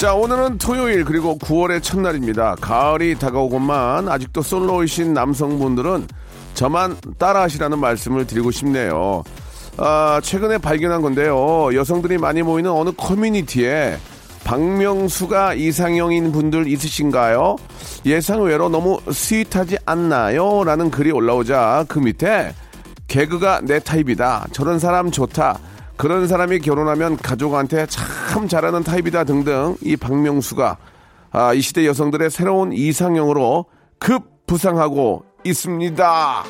자 오늘은 토요일 그리고 9월의 첫날입니다 가을이 다가오고만 아직도 솔로이신 남성분들은 저만 따라하시라는 말씀을 드리고 싶네요 아, 최근에 발견한 건데요 여성들이 많이 모이는 어느 커뮤니티에 박명수가 이상형인 분들 있으신가요? 예상 외로 너무 스윗하지 않나요? 라는 글이 올라오자 그 밑에 개그가 내 타입이다. 저런 사람 좋다. 그런 사람이 결혼하면 가족한테 참 잘하는 타입이다 등등 이 박명수가 아, 이 시대 여성들의 새로운 이상형으로 급 부상하고 있습니다.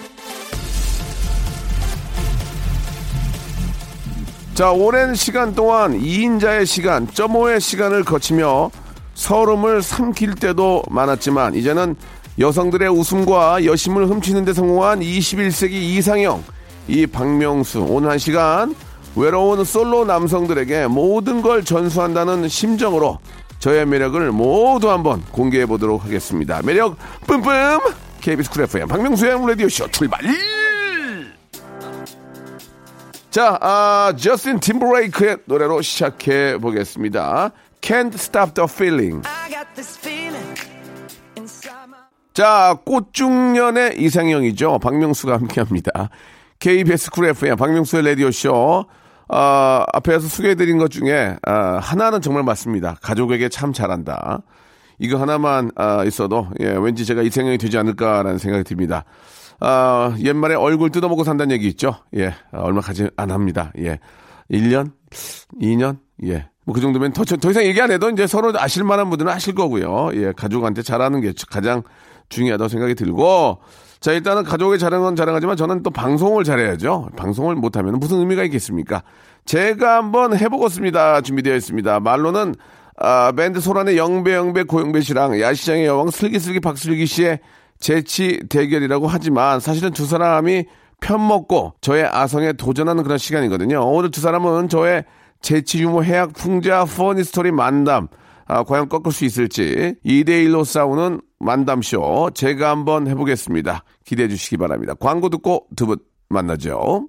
자, 오랜 시간 동안 2인자의 시간, 점오의 시간을 거치며 서름을 삼킬 때도 많았지만 이제는 여성들의 웃음과 여심을 훔치는 데 성공한 21세기 이상형 이 박명수 오늘 한 시간 외로운 솔로 남성들에게 모든 걸 전수한다는 심정으로 저의 매력을 모두 한번 공개해 보도록 하겠습니다. 매력 뿜뿜 KBS 쿨 FM 박명수의 라디오쇼 출발! 자, 아, 저스틴 팀브레이크의 노래로 시작해 보겠습니다. Can't Stop the Feeling. 자, 꽃중년의 이상형이죠. 박명수가 함께 합니다. KBS 쿨 FM, 박명수의 라디오쇼. 아, 앞에서 소개해드린 것 중에, 아, 하나는 정말 맞습니다. 가족에게 참 잘한다. 이거 하나만, 아, 있어도, 예, 왠지 제가 이상형이 되지 않을까라는 생각이 듭니다. 아, 옛말에 얼굴 뜯어먹고 산다는 얘기 있죠? 예, 아, 얼마 가지 안 합니다. 예. 1년? 2년? 예. 뭐 그 정도면 더, 더 이상 얘기 안 해도 이제 서로 아실 만한 분들은 아실 거고요. 예, 가족한테 잘하는 게 가장 중요하다고 생각이 들고, 자, 일단은 가족의 자랑은 건 자랑하지만 저는 또 방송을 잘해야죠. 방송을 못하면 무슨 의미가 있겠습니까? 제가 한번 해보겠습니다. 준비되어 있습니다. 말로는, 아, 밴드 소란의 영배, 영배, 고영배 씨랑 야시장의 여왕 슬기슬기 박슬기 씨의 재치 대결이라고 하지만 사실은 두 사람이 편 먹고 저의 아성에 도전하는 그런 시간이거든요. 오늘 두 사람은 저의 재치 유머 해학 풍자 funny story 만담 아, 과연 꺾을 수 있을지 2대1로 싸우는 만담쇼 제가 한번 해보겠습니다. 기대해 주시기 바랍니다. 광고 듣고 두 분 만나죠.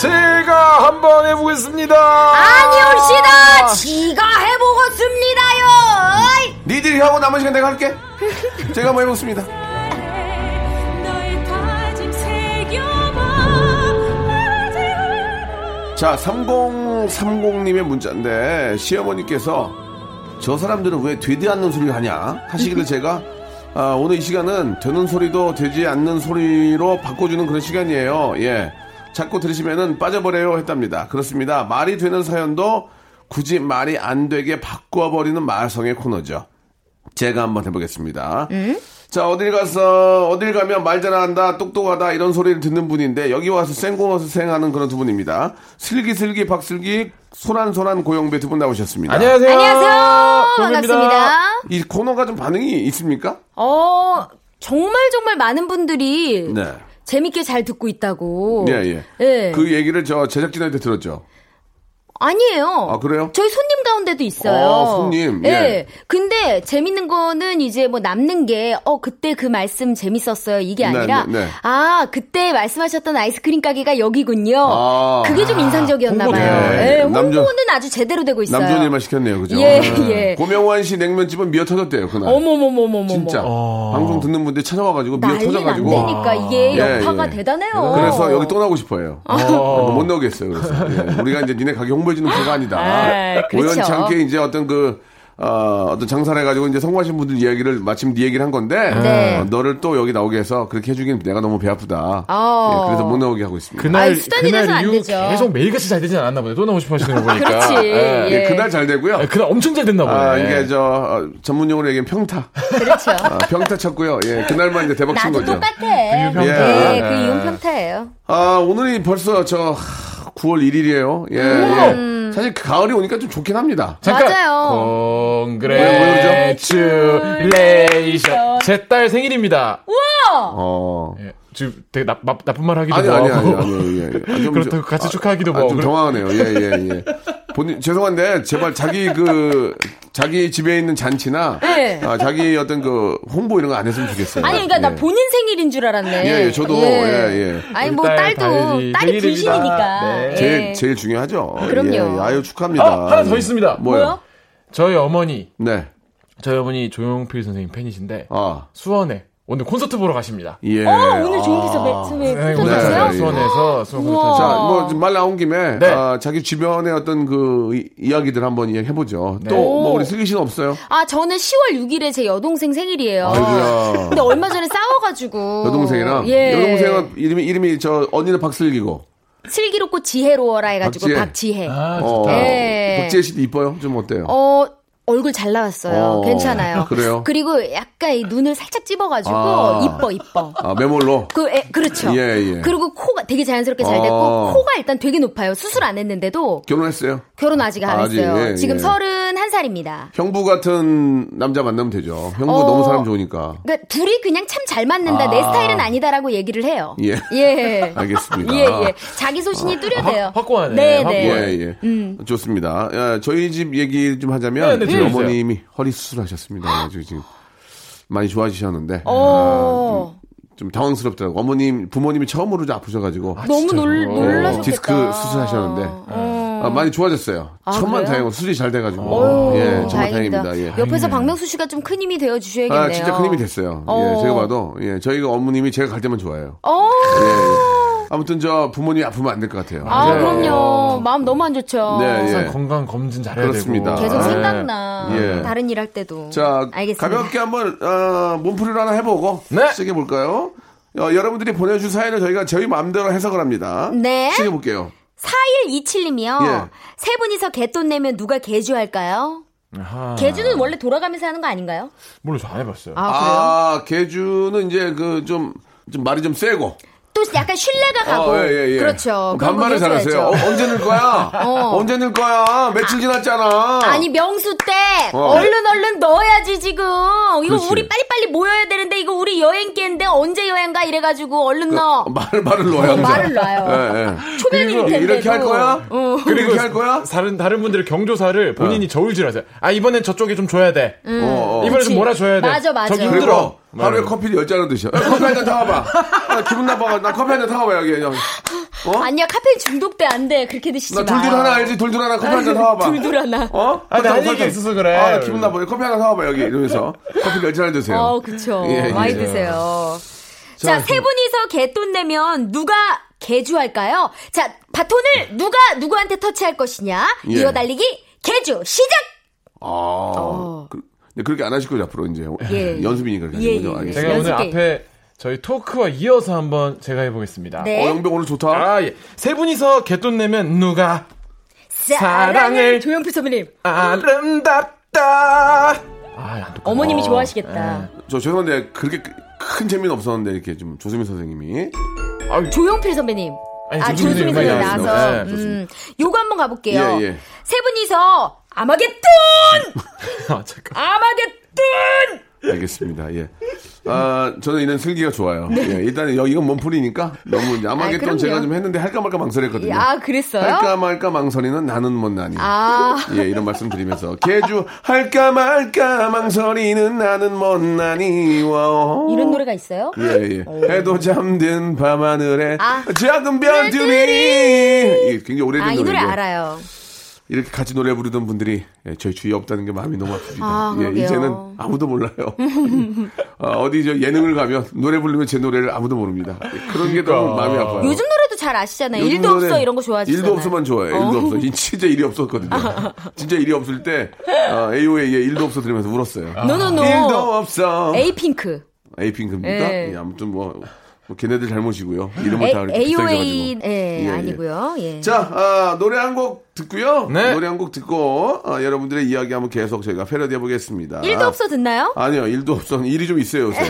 제가 한번 해보겠습니다. 아니옵시다 지가 해보겠습니다요 니들이 하고 남은 시간 내가 할게. 제가 한번 해보겠습니다. 자, 3030님의 문자인데, 시어머니께서 저 사람들은 왜 되지 않는 소리를 하냐? 하시기를 제가, 아, 오늘 이 시간은 되는 소리도 되지 않는 소리로 바꿔주는 그런 시간이에요. 예. 자꾸 들으시면은 빠져버려요 했답니다. 그렇습니다. 말이 되는 사연도 굳이 말이 안 되게 바꿔버리는 말성의 코너죠. 제가 한번 해보겠습니다. 자, 어딜 가서, 어딜 가면 말 잘한다, 똑똑하다, 이런 소리를 듣는 분인데, 여기 와서 생고노생 하는 그런 두 분입니다. 슬기슬기 박슬기, 소란소란 고영배 두 분 나오셨습니다. 안녕하세요. 안녕하세요 고영배입니다. 반갑습니다 이 코너가 좀 반응이 있습니까? 어 정말 정말 많은 분들이 네. 재밌게 잘 듣고 있다고 예, 예. 예. 그 얘기를 저 제작진한테 들었죠. 아니에요. 아, 그래요? 저희 손님 가운데도 있어요. 아, 손님. 예. 예. 근데 재밌는 거는 이제 뭐 남는 게, 어, 그때 그 말씀 재밌었어요. 이게 네, 아니라, 네, 네. 아, 그때 말씀하셨던 아이스크림 가게가 여기군요. 아. 그게 좀 인상적이었나 홍보네. 봐요. 예, 네. 홍보는 남자- 아주 제대로 되고 있어요. 남존 일만 시켰네요, 그죠? 예, 네. 예. 고명환 씨 냉면집은 미어 터졌대요, 그날. 어머머머머머. 진짜. 어. 방송 듣는 분들이 찾아와가지고 미어 터져가지고. 되니까 이게 예, 여파가 예. 대단해요. 그래서 여기 또 나오고 싶어요. 어. 못 나오겠어요. 그래서 예. 우리가 이제 니네 가게 홍보 해주는 프로가 아니다. 그렇죠. 우연치 않게 이제 어떤 그 어, 어떤 장사를 해가지고 이제 성공하신 분들 이야기를 마침 네 얘기를 한 건데 네. 어, 너를 또 여기 나오게 해서 그렇게 해주긴 내가 너무 배 아프다. 어. 예, 그래서 못 나오게 하고 있습니다. 그날 돼서 그날 안 이후. 계속 매일같이 잘 되진 않았나 보네. 또 나오고 싶어 하시는 거 보니까. 그렇지. 예. 예, 예. 그날 잘 되고요. 아, 그날 엄청 잘 됐나 보네. 아, 이게 저 어, 전문 용어로 얘기하면 평타. 그렇죠. 아, 평타 쳤고요. 예, 그날만 이제 대박 친 거죠. 똑같아. 그 유평타. 예, 예. 그 이혼 평타예요. 아, 오늘이 벌써 저 하, 9월 1일이에요. 예, 예. 사실 그 가을이 오니까 좀 좋긴 합니다. 잠깐. 맞아요. Congratulation. 제딸 생일입니다. 어. 예, 지금 되게 나, 나, 나쁜 말 하기도 아니, 뭐 아니, 아니. 아니, 예, 예. 아, 좀 그렇다고 저- 같이 축하하기도 아, 뭐. 좀 그럼- 당황하네요. 예, 예, 예. 본인, 죄송한데, 제발 자기 그, 자기 집에 있는 잔치나, 네. 아, 자기 어떤 그, 홍보 이런 거 안 했으면 좋겠어요. 아니, 그러니까 예. 나 본인 생일인 줄 알았네. 예, 예, 저도, 예, 예. 아니, 뭐, 딸 딸도, 딸이. 분신이니까. 네. 예. 제일, 제일 중요하죠. 그럼요. 예, 예. 아유, 축하합니다. 아, 하나 더 있습니다. 뭐요? 뭐요? 저희 어머니, 네. 저희 어머니 조용필 선생님 팬이신데 아, 수원에 오늘 콘서트 보러 가십니다. 예. 어, 오늘 조용히 선배, 선배 네, 콘서트 오늘 네, 하세요? 네. 수원에서 수원 우와. 콘서트 자. 뭐, 말 나온 김에, 네. 아, 자기 주변의 어떤 그, 이- 이야기들 한번 이야기해 보죠. 또, 네. 뭐, 우리 슬기 씨는 없어요? 아, 저는 10월 6일에 제 여동생 생일이에요. 아이고야. 근데 얼마 전에 싸워가지고. 여동생이랑? 예. 여동생은 이름이, 이름이 저, 언니는 박슬기고. 슬기롭고 지혜로워라 해가지고 박지혜. 박지혜. 아, 어, 좋다. 예. 박지혜 씨도 이뻐요? 좀 어때요? 어, 얼굴 잘 나왔어요. 어, 괜찮아요. 그래요? 그리고 약간 이 눈을 살짝 찝어가지고 아. 이뻐 이뻐. 아, 메몰로? 그, 에, 그렇죠. 예, 예. 그리고 코가 되게 자연스럽게 잘 됐고, 어. 코가 일단 되게 높아요. 수술 안 했는데도 결혼했어요? 결혼 아직 안 아직, 했어요. 예, 지금 예. 31살입니다. 형부 같은 남자 만나면 되죠. 형부 어. 너무 사람 좋으니까. 그러니까 둘이 그냥 참 잘 맞는다. 내 스타일은 아니다라고 얘기를 해요. 예. 예. 알겠습니다. 예, 예. 자기 소신이 뚜렷해요. 확- 확고하네. 네. 네. 예, 예. 좋습니다. 야, 저희 집 얘기 좀 하자면, 네, 네, 저희 들려주세요. 어머님이 허리 수술하셨습니다. 지금 많이 좋아지셨는데, 어. 좀 당황스럽더라고요. 어머님, 부모님이 처음으로 좀 아프셔가지고, 너무 놀, 진짜로? 놀라셨겠다. 디스크 수술하셨는데, 어. 아, 많이 좋아졌어요. 천만 그래요? 다행으로 수술이 잘 돼가지고, 예, 정말. 다행입니다. 예. 옆에서 박명수 씨가 좀 큰 힘이 되어 주셔야겠네요. 아, 진짜 큰 힘이 됐어요. 어. 예, 제가 봐도, 예, 저희가 어머님이 제가 갈 때만 좋아요. 어. 예, 예. 아무튼 저 부모님이 아프면 안 될 것 같아요. 아, 예. 그럼요. 마음 너무 안 좋죠. 네, 항상 예. 건강 검진 잘해야 그렇습니다. 되고. 계속 아, 생각나. 예. 다른 일 할 때도. 자, 알겠습니다. 가볍게 한번 어, 몸풀이를 하나 해보고 네. 시작해 볼까요? 어, 여러분들이 보내준 사연을 저희가 저희 마음대로 해석을 합니다. 네. 시작해 볼게요. 4127님이요. 예. 세 분이서 개돈 내면 누가 개주할까요? 아하. 개주는 원래 돌아가면서 하는 거 아닌가요? 몰라, 저안 해봤어요. 아, 그래요? 아, 개주는 이제 그 좀 좀 말이 좀 세고. 또 약간 신뢰가 가고. 어, 예, 예, 예. 그렇죠. 그런 반말을. 잘하세요. 어, 언제 늘 거야? 어. 언제 늘 거야? 며칠 지났잖아. 아니 명수 때 어. 얼른 얼른 넣어야지 지금 이거 그렇지. 우리 빨리빨리 모여야 되는데 이거 우리 여행 께인데 언제 여행 가 이래가지고 얼른 넣어 말, 말을 넣어야 어, 말을 놔요. 예, 예. 초면일 텐데 이렇게 할 거야? 어. 그리고 이렇게 할 거야? 다른 다른 분들의 경조사를 본인이 저울질하세요. 아 이번엔 저쪽에 좀 줘야 돼. 어, 어. 이번에. 좀 몰아줘야 돼. 맞아, 맞아. 저기 그리고 힘들어. 하루에 커피를 열 잔을 드셔. 야, 커피 한 잔 타와봐. 아, 기분 나빠. 나 커피 한 잔 타와봐, 여기. 형. 어? 아니야 카페인 중독돼 안 돼 그렇게 드시지 나마 둘둘 하나 알지? 둘둘 하나 커피 한잔 타와봐. 둘둘 하나 어? 아, 나할 설탕, 얘기가 설탕. 있어서 그래. 아, 나 기분 나빠. 커피 하나 사와봐, 여기. 이러면서. 커피 열 잔을 드세요. 어 그쵸 예, 많이 예. 드세요 자, 자 세 분이서 개돈 내면 누가 개주할까요 자 바톤을 누가 누구한테 터치할 것이냐 예. 이어달리기 개주 시작 아. 그, 근데 그렇게 안 하실 거죠, 앞으로 이제. 예. 연습이니까. 예, 하는 거죠. 예. 알겠습니다. 제가 오늘. 앞에 저희 토크와 이어서 한번 제가 해보겠습니다. 네. 어, 영병 오늘 좋다. 아 예. 세 분이서 개돈 내면 누가 사랑을 조영필 선배님 아름답다. 똑같아. 어머님이 어, 좋아하시겠다 저 죄송한데, 그렇게 큰 재미는 없었는데, 이렇게 좀 조수민 선생님이. 아유, 조용필 선배님 아니, 아 조수민 선배님. 나와서 네, 음. 요거 한번 가볼게요 예, 예. 세 분이서 아마겟돈 아 잠깐. 아마겟돈 알겠습니다. 예. 아, 저는 이런 슬기가 좋아요. 예, 일단 여기가 몸풀이니까 너무 야마게돈 그럼요. 제가 좀 했는데 할까 말까 망설였거든요. 아, 그랬어요? 할까 말까 망설이는 나는 못나니. 아. 예, 이런 말씀 드리면서 개주 할까 말까 망설이는 나는 못나니. 와. 이런 노래가 있어요? 예, 예. 해도 잠든 밤하늘에 아. 작은 별들이. 예, 굉장히 오래된 아, 이 노래 알아요. 이렇게 같이 노래 부르던 분들이 예, 저희 주위에 없다는 게 마음이 너무 아픕니다. 아, 예. 이제는 아무도 몰라요. 어, 디저 예능을 가면 노래 부르면 제 노래를 아무도 모릅니다. 예, 그런 게 너무 마음이 아파요. 요즘 노래도 잘 아시잖아요. 일도 없어 이런 거 좋아하시잖아요. 일도 없으면 좋아요. 일도 어. 없어. 이 진짜 일이 없었거든요. 진짜 일이 없을 때 어, AOA의 일도 없어 들으면서 울었어요. no no no. 일도 없어. 에이핑크. 에이핑크입니까? 예. 예, 아무튼 뭐, 뭐 걔네들 잘못이고요. 이름을 A, 다 이렇게 AOA 해가지고. 예, 예, 예. 아니고요. 예. 자, 아, 노래 한 곡 듣고요. 네. 노래 한 곡 듣고 아, 여러분들의 이야기 한번 계속 저희가 패러디해 보겠습니다. 일도 없어 듣나요? 아니요, 일도 없어. 일이 좀 있어요, 요새.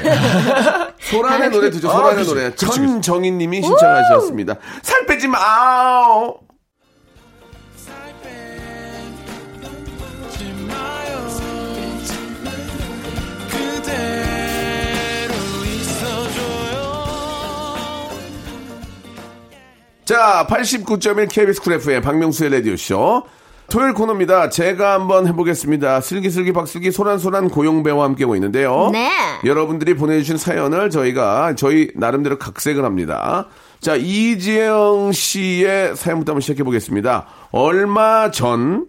소란의 노래 듣죠, 소란의 그치, 노래. 그치, 그치. 천정희 님이 신청하셨습니다. 살 빼지 마! 자, 89.1 KBS 쿨 FM 박명수의 라디오쇼. 토요일 코너입니다. 제가 한번 해보겠습니다. 슬기슬기 박슬기 소란소란 고용배와 함께하고 있는데요. 네. 여러분들이 보내주신 사연을 저희가 저희 나름대로 각색을 합니다. 자, 이지영 씨의 사연부터 한번 시작해 보겠습니다. 얼마 전,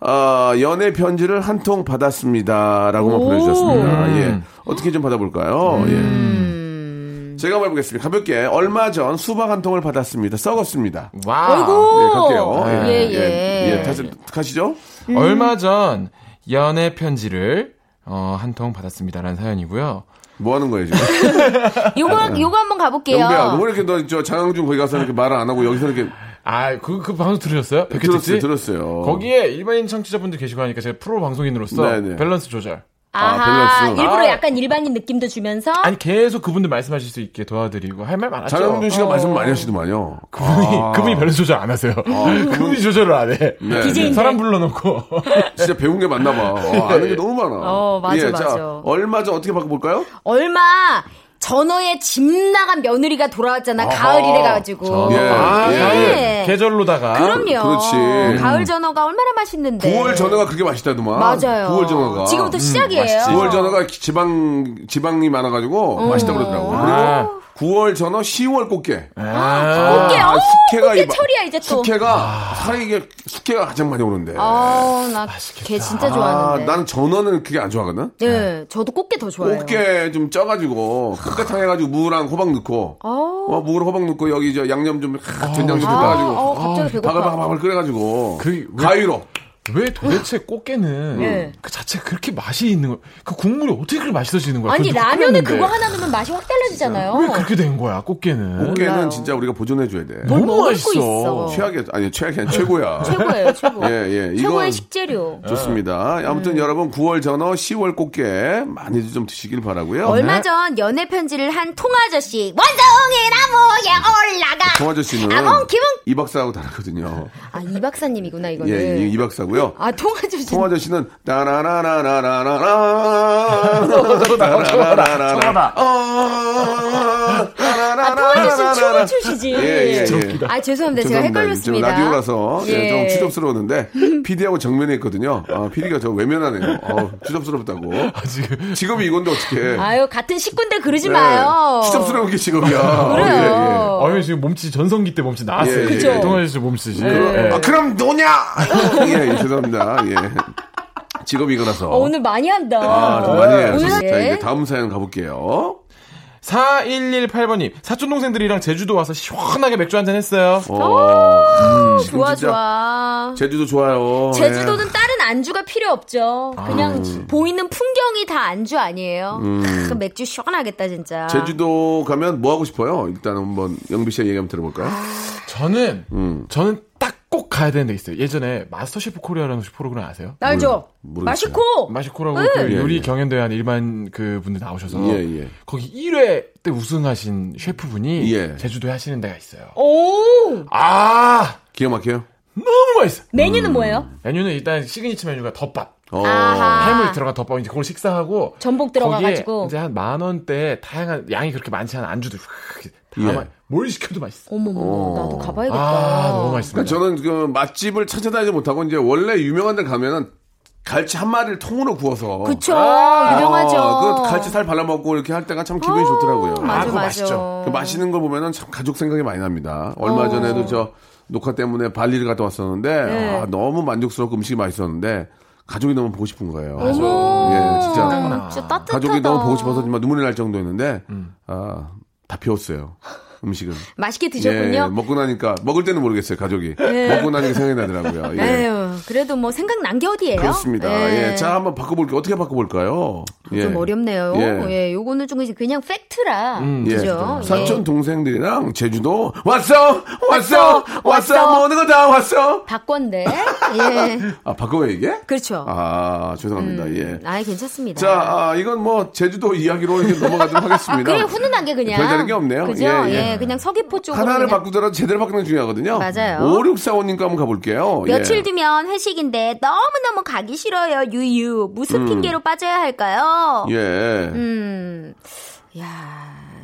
어, 연애 편지를 한 통 받았습니다 라고만 보내주셨습니다. 예. 어떻게 좀 받아볼까요? 예. 제가 한번 해보겠습니다. 가볍게. 얼마 전 수박 한 통을 받았습니다. 썩었습니다. 와. 네, 갈게요. 예, 예. 예, 예. 다시, 가시죠. 얼마 전 연애 편지를 어, 한 통 받았습니다라는 사연이고요. 뭐 하는 거예요, 지금? 요거 요거 한번 가볼게요. 영배야, 너왜 이렇게 너 저 장항준 거기 가서 이렇게 말을 안 하고 여기서 이렇게 아, 그, 그 방송 들으셨어요? 백회 들었어요? 들었어요. 거기에 일반인 청취자분들 계시고 하니까 제가 프로 방송인으로서 네네. 밸런스 조절. 아하, 밸런스. 일부러 아. 약간 일반인 느낌도 주면서 아니 계속 그분들 말씀하실 수 있게 도와드리고 할 말 많았죠. 장항준 씨가 어. 말씀 많이 하시더만요. 그분이 아. 그분이 밸런스 조절 안 하세요. 그분이 조절을 안 해. 네, DJ인데. 사람 불러놓고 진짜 배운 게 많나 봐. 어, 아는 게 너무 많아. 어, 맞아, 예, 맞아. 자, 얼마 전 어떻게 바꿔볼까요? 얼마 전어에 집 나간 며느리가 돌아왔잖아. 가을이래 가지고. 예, 아, 예. 가을 계절로다가 그럼요. 그렇지. 가을 전어가 얼마나 맛있는데. 9월 전어가 그렇게 맛있다더만. 맞아요. 9월 전어가. 지금부터 시작이에요. 9월 전어가 지방 지방이 많아 가지고 맛있다 그러더라고. 아. 그리고 9월 전어, 10월 꽃게. 아, 꽃게, 어, 숙회가 꽃게 이- 철이야, 이제 또. 숙회가 살이 이게 숙회가 가장 많이 오는데. 아, 나걔 진짜 아, 좋아하는데. 나는 전어는 그게 안 좋아하거든. 네, 저도 꽃게 더 좋아해요. 꽃게 좀 쪄가지고 꽃게탕 해가지고 무랑 호박 넣고 어, 무랑 호박 넣고 여기 저 양념 좀 하, 된장 좀 아, 해가지고 어, 갑자기 배고파. 바글바글 끓여가지고 그 왜- 가위로 왜 도대체 꽃게는 네. 그 자체가 그렇게 맛이 있는 거? 그 국물이 어떻게 그렇게 맛있어지는 거야? 아니, 라면에 끓였는데. 그거 하나 넣으면 맛이 확 달라지잖아요. 왜 그렇게 된 거야? 꽃게는 꽃게는 몰라요. 진짜 우리가 보존해 줘야 돼. 뭘 너무 맛있어. 최악의 아니 최악이 아니 최고야. 최고예요, 최고. 예, 예. 최고의 식재료. 좋습니다. 아무튼 여러분 9월 전어, 10월 꽃게 많이들 좀 드시길 바라고요. 얼마 전 연애 편지를 한 통아저씨 원숭이 나무에 올라가. 송 아저씨는 아몽 기분. 이 박사하고 다르거든요. 아이 박사님이구나 이거는. 예, 이, 이 박사고 요. 아 통아저씨. 송 아저씨는 따라라라라라라 아 통아저씨 춤을 추시지. 예, 예, 예. 아 죄송합니다 제가 죄송합니다. 헷갈렸습니다. 라디오라서 예, 예. 좀 추접스러웠는데 PD하고 정면에 있거든요. 아, PD가 저 외면하네요. 어, 추접스럽다고. 지금 직업이 이건데 어떻게? 아유 같은 식구인데 그러지 마요. 네. 추접스러운 게 직업이야. 그래요. 어, 예, 아유 지금 몸짓 전성기 때 몸짓 나왔어요. 예, 그죠? 예. 동아씨 몸짓이. 예. 예. 아, 그럼 노냐? 예, 예, 죄송합니다. 예. 직업이 이거라서. 어, 오늘 많이 한다. 아, 좀 많이 해요. 오늘 자, 예. 이제 다음 사연 가볼게요. 4118번님 사촌 동생들이랑 제주도 와서 시원하게 맥주 한잔 했어요. 어, 지금 좋아 진짜 좋아. 제주도 좋아요. 제주도는 예. 다른 안주가 필요 없죠. 그냥 보이는 풍경이 다 안주 아니에요. 크, 맥주 시원하겠다 진짜. 제주도 가면 뭐 하고 싶어요? 일단 한번 영비 씨의 얘기 한번 들어볼까요? 저는 음. 저는 딱 꼭 가야 되는 데 있어요. 예전에 마스터 셰프 코리아라는 혹시 프로그램 아세요? 알죠? 마시코. 마시코라고 네. 그 예, 요리 예. 경연대회 일반 그 분들 나오셔서 예, 예. 거기 1회 때 우승하신 셰프분이 예. 제주도에 하시는 데가 있어요. 오 아 기가 막혀요? 너무 맛있어. 요 메뉴는 뭐예요? 메뉴는 일단 시그니처 메뉴가 덮밥. 어. 해물 들어간 덮밥 이제 그걸 식사하고 전복 들어가가지고. 이제 한 만 원대 다양한 양이 그렇게 많지 않은 안주들 다 예. 마- 뭘 시켜도 맛있어. 어머머, 어. 나도 가봐야겠다. 아 너무 맛있습니다. 그러니까 저는 그 맛집을 찾아다니지 못하고 이제 원래 유명한 데 가면은 갈치 한 마리를 통으로 구워서 그쵸, 아, 유명하죠. 그 갈치 살 발라먹고 이렇게 할 때가 참 기분이 좋더라고요. 맞아, 그거 맞아. 맛있죠. 그 맛있는 걸 보면은 참 가족 생각이 많이 납니다. 얼마 어. 전에도 저 녹화 때문에 발리를 갔다 왔었는데 네. 아, 너무 만족스럽고 음식이 맛있었는데 가족이 너무 보고 싶은 거예요. 어머. 예, 진짜. 진짜 따뜻하다. 가족이 너무 보고 싶어서 정말 눈물이 날 정도였는데 음. 아, 다 비웠어요. 음식은. 맛있게 예, 드셨군요. 먹고 나니까 먹을 때는 모르겠어요 가족이 먹고 나니까 생각이 나더라고요. 예. 에휴, 그래도 뭐 생각 난 게 어디예요? 그렇습니다. 예. 자 한번 바꿔볼게요. 어떻게 바꿔볼까요? 예. 좀 어렵네요. 예. 예. 요거는 좀 이제 그냥 팩트라. 예. 그죠? 사촌 동생들이랑 제주도 왔어, 왔어, 왔어, 왔어. 모든 거 다 왔어. 바꿨네. 예. 아 바꿔요 이게? 그렇죠. 아 죄송합니다. 예. 아이, 괜찮습니다. 자, 아, 이건 뭐 제주도 이야기로 이렇게 넘어가도록 하겠습니다. 그래, 훈훈하게 그냥. 별다른 게 없네요. 그죠? 예, 예, 예. 그냥 서귀포 쪽으로. 하나를 그냥. 바꾸더라도 제대로 바꾸는 게 중요하거든요. 맞아요. 5645님과 한번 가볼게요. 며칠 예. 뒤면 회식인데 너무너무 가기 싫어요, 유유. 무슨 핑계로 빠져야 할까요? 예. 음. 야,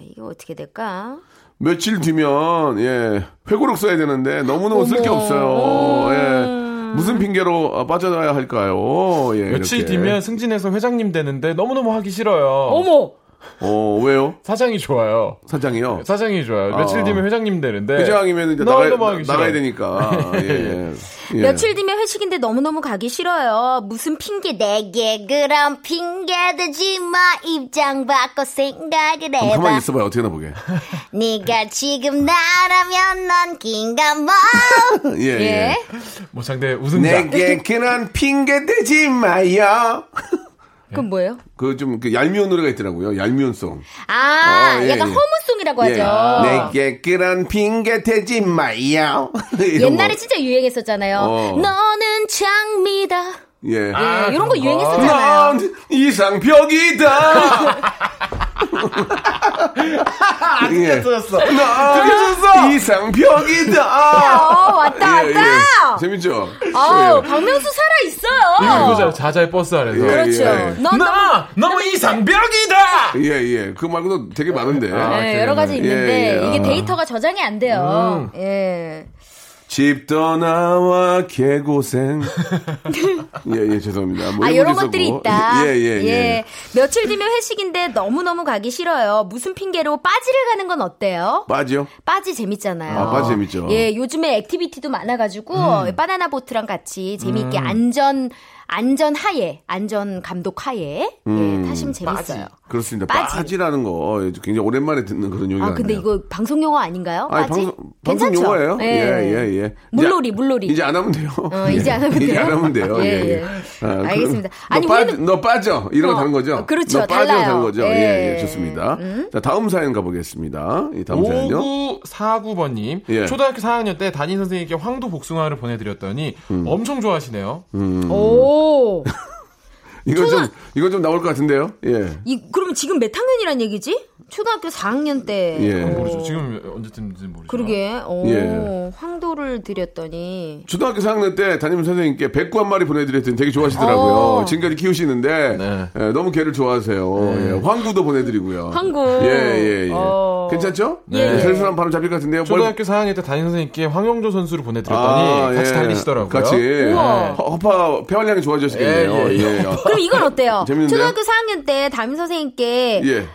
이거 어떻게 될까? 며칠 뒤면 예 회고록 써야 되는데 너무너무 쓸 게. 없어요. 예. 무슨 핑계로 어, 빠져나야 할까요? 예. 며칠 이렇게. 뒤면 승진해서 회장님 되는데 너무너무 하기 싫어요. 어머! 어 왜요? 사장이 좋아요. 사장이요. 사장이 좋아요. 며칠 아. 뒤면 회장님 되는데. 회장이면 이제 너무 나가야, 너무. 되니까. 예, 예. 예. 며칠 뒤면 회식인데 너무 너무 가기 싫어요. 무슨 핑계 내게 그런 핑계 대지 마. 입장 바꿔 생각을 한번 해봐. 가만히 있어봐요. 어떻게 나 보게. 네가 지금 나라면 난 긴가 뭐. 예, 예. 예. 모창대 우승자. 내게 그런 핑계 대지 마요. 그건 뭐예요? 그 좀 그 얄미운 노래가 있더라고요. 얄미운 송. 아, 어, 예, 약간 예. 허무송이라고 예. 하죠. 내게 그런 핑계 대지 마요. 옛날에 거. 진짜 유행했었잖아요. 어. 너는 장미다. 예. 예, 이런 거 유행했었잖아요. 난 이상벽이다. 예. 터졌어. 난 이상벽이다. 어, 왔다, 예, 왔다. 예. 재밌죠? 아우, 예. 박명수 살아 있어요. 이거잖아요. 자자의 버스 안에서. 예, 그렇죠. 예. 넌 너무 나 너무 이상벽이다. 예, 예. 그 말고도 되게 많은데. 아, 네, 여러 가지 예, 있는데 예. 이게 아. 데이터가 저장이 안 돼요. 예. 집 떠나와 개고생. 예, 예, 죄송합니다. 뭐 아, 이런 것들이 있었고. 있다. 예, 예, 예. 며칠 뒤면 회식인데 너무너무 가기 싫어요. 무슨 핑계로 빠지를 가는 건 어때요? 빠지요? 빠지 재밌잖아요. 아, 빠지 재밌죠. 음. 예, 요즘에 activity도 많아가지고 바나나 보트랑 같이 재미있게 안전 안전 하에 안전 감독 하에 음. 예, 타시면 재밌어요. 그렇습니다. 빠지. 빠지. 라는거 굉장히 오랜만에 듣는 그런 용어가 아 근데 이거 방송 용어 아닌가요? 아니, 빠지? 방송, 방송 괜찮죠? 용어예요? 예, 예, 예. 물놀이, 이제- 물놀이. 이제 안 하면 돼요. 어, 이제 안 하면 이제 돼요? 안 하면 돼요. 예, 예, 예. 예. 아, 알겠습니다. 그, 아니, 너, 우리는- 너 빠져. 이런 거 어, 다른 거죠? 그렇죠. 너 빠져 달라요. 다른 거죠? 예, 예. 예, 좋습니다. 자, 다음 사연 가보겠습니다. 이 다음 사연요. 5949번님. 예. 초등학교 4학년 때 담임 선생님께 황도 복숭아를 보내드렸더니 음. 엄청 좋아하시네요. 오. 이건 좀, 이건 좀 나올 것 같은데요? 예. 이 그러면 지금 몇 학년이란 얘기지? 초등학교 4학년 때. 예. 어, 모르죠. 지금 언제쯤인지 모르죠. 그러게. 오, 예. 황도를 드렸더니 초등학교 4학년 때 담임 선생님께 백구 한 마리 보내드렸더니 되게 좋아하시더라고요. 어. 지금까지 키우시는데 네. 예, 너무 개를 좋아하세요. 예, 황구도 보내드리고요. 황구. 예, 예, 예. 어. 괜찮죠? 예, 예. 슬슬한 바로 잡힐 것 같은데요. 뭘- 초등학교 4학년 때 담임 선생님께 황영조 선수를 보내드렸더니 아, 같이 예. 달리시더라고요. 같이. 우와. 허- 허파 폐활량이 좋아졌겠네요. 예, 예, 예. 그럼 이건 어때요? 재밌는데요? 초등학교 4학년 때 담임 선생님께 예.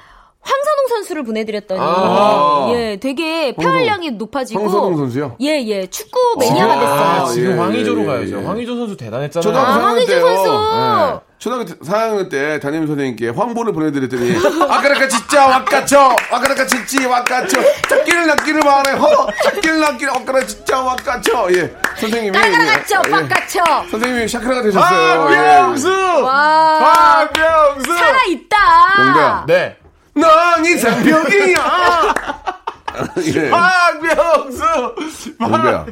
황선홍 선수를 보내드렸더니 아. 예, 되게 폐활량이 높아지고 황선홍 선수요? 예, 예, 축구 매니아가 됐어요. 아, 지금 예, 황의조로 예, 가야죠. 예. 황의조 선수 대단했잖아요. 초등학교 아, 4학년 황의조 때요. 선수. 예. 초등학교 4학년 때 담임 선생님께 황보를 보내드렸더니 아까라까 진짜 와까쳐 아까라까 진지 와까쳐 잡기를 낚기를 말해 허 잡기를 낚기를 아까라 진짜 와까쳐 예 선생님이 까라가라가쳐, 예, 빡가쳐. 선생님이 샤크라가 되셨어요 박명수! 와, 박명수! 살아있다. 영배야. 네. 넌 이상벽이야 예. 박명수! 영배야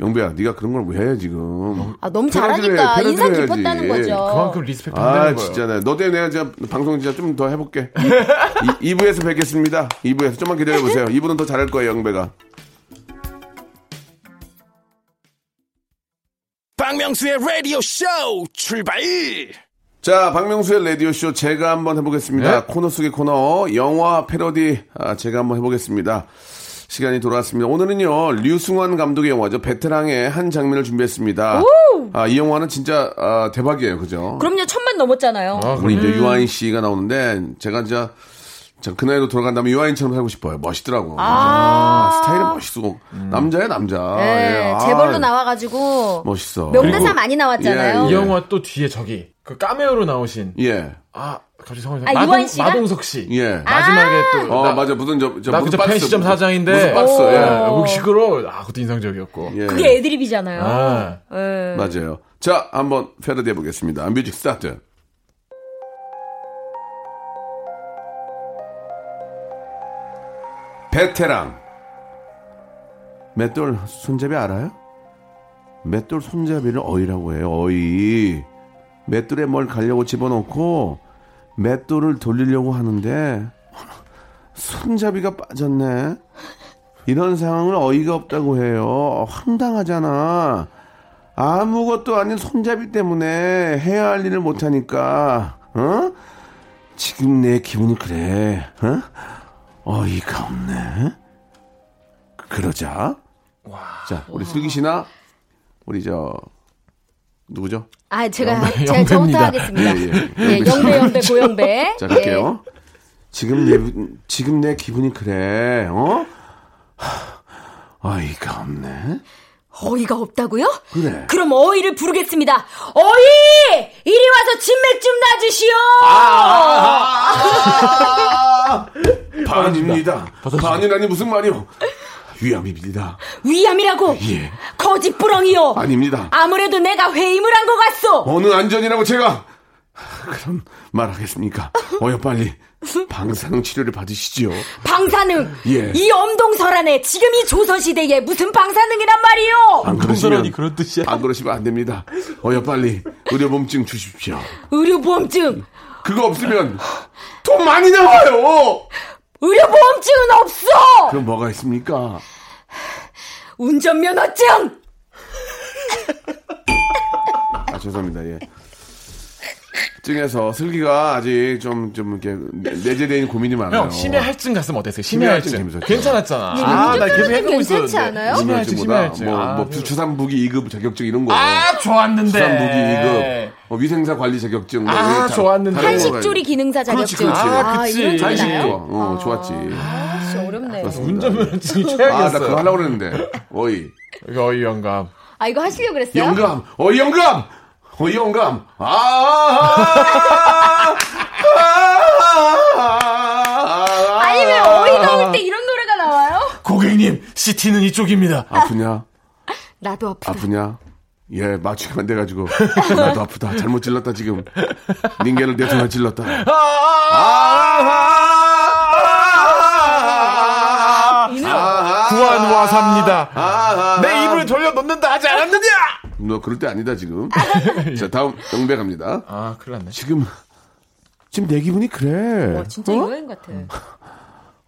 영배야 네가 그런 걸 왜 해 지금 아, 너무 잘하니까 패러디를 인상 해야지. 깊었다는 거죠. 그만큼 respect 아 한다는 거예요. 진짜 네. 너 때문에 내가 진짜 방송 진짜 좀 더 해볼게 2, 부에서 뵙겠습니다 2부에서 좀만 기다려보세요 2부는 더 잘할 거예요 영배가 박명수의 라디오 쇼 출발 자, 박명수의 라디오쇼 제가 한번 해보겠습니다. 네. 코너 속의 코너, 영화 패러디, 아, 제가 한번 해보겠습니다. 시간이 돌아왔습니다. 오늘은요, 류승환 감독의 영화죠. 베테랑의 한 장면을 준비했습니다. 아, 이 영화는 진짜, 아, 대박이에요. 그죠? 그럼요, 천만 넘었잖아요. 아, 우리 이제. 유아인 씨가 나오는데, 제가 진짜, 저그 나이로 돌아간다면 유아인처럼 살고 싶어요. 멋있더라고. 아, 스타일은 멋있어. 남자야, 남자. 네, 예. 아, 재벌로 나와가지고 멋있어. 명대사 그리고- 많이 나왔잖아요. 예, 이 영화 또 뒤에 저기 그 까메오로 나오신 예. 아 갑자기 성함이 아, 마동, 유한 씨가? 마동석 씨. 예. 마지막에 또 어, 나, 맞아. 무슨 저, 저, 나 무슨 그저 박스, 무슨- 사장인데 무슨 박스, 예. 예. 목 시끄러. 아 그것도 인상적이었고. 예. 그게 애드립이잖아요. 아. 예. 맞아요. 자, 한번 패러디 해 보겠습니다. music start. 베테랑. 맷돌 손잡이 알아요? 맷돌 손잡이를 어이라고 해요. 어이. 맷돌에 뭘 가려고 집어넣고 맷돌을 돌리려고 하는데 손잡이가 빠졌네. 이런 상황을 어이가 없다고 해요. 황당하잖아. 아무것도 아닌 손잡이 때문에 해야 할 일을 못하니까, 어? 지금 내 기분이 그래, 어? 어이가 없네. 그러자. 자, 우리 슬기 씨나, 우리 저, 누구죠? 아, 제가, 영배- 제가 저부터 영배입니다. 하겠습니다. 예, 예, 예. 영배, 영배, 고영배. 자, 갈게요. 지금 내, 지금 내 기분이 그래, 어? 하, 어이가 없네. 예. 어이가 없다고요? 그래. 그럼 어이를 부르겠습니다. 어이! 이리 와서 진맥 좀 놔주시오! 아! 반입니다. 반이라니 무슨 말이요? 위암입니다. 위암이라고! 예. 거짓부렁이요! 아닙니다. 아무래도 내가 회임을 한 것 같소! 어느 안전이라고 제가 그런 말 하겠습니까? 어여 빨리 방사능 치료를 받으시지요. 방사능! 예. 이 엄동설안에 지금 이 조선시대에 무슨 방사능이란 말이요! 안 그러시면 그런 뜻이야. 안 그러시면 안 됩니다. 어여 빨리 의료보험증 주십시오. 의료보험증! 그거 없으면 돈 많이 나와요. 의료보험증은 없어! 그럼 뭐가 있습니까? 운전면허증! 아 죄송합니다. 예. 증에서 슬기가 아직 좀 좀 이렇게 내재되는 고민이 많아요. 형 심해 할증 갔으면 어땠어요? 심해 심해 할증. 괜찮았잖아. 예, 아, 나 계속 해보고 괜찮지 있었는데. 않아요? 심해 할증, 심해 할증. 뭐, 아, 뭐 그래서- 주산부기 2급 자격증 이런 거. 아, 좋았는데. 주산부기 2급, 어, 위생사 관리 자격증. 뭐 아, 좋았는데. 한식조리 기능사 그렇지, 자격증. 그렇지. 아, 그치. 이런 거 한식조. 어, 좋았지. 아, 진짜 어렵네. 운전면허증이 아, 나 최악이었어. 그거 하려고 그랬는데. 어이. 어이 영감. 아, 이거 하시려고 그랬어요? 영감! 어이, 영감! 어 이, 영감! 아! 아! 아! 아니, 왜 어이가 올 때 이런 노래가 나와요? 고객님, 시티는 이쪽입니다. 아프냐? 나도 아프다. 아프냐? 예, 맞추기만 안 돼가지고. 나도 아프다. 잘못 찔렀다, 지금. 닌게를 내 손에 찔렀다. 아! 이놈. 구한 와사입니다. 내 입을 돌려 놓는다 하지 않았느냐? 너 그럴 때 아니다, 지금. 자, 다음, 영배 갑니다. 아, 큰일 났네. 지금, 지금 내 기분이 그래. 와, 진짜 어? 유행 같아.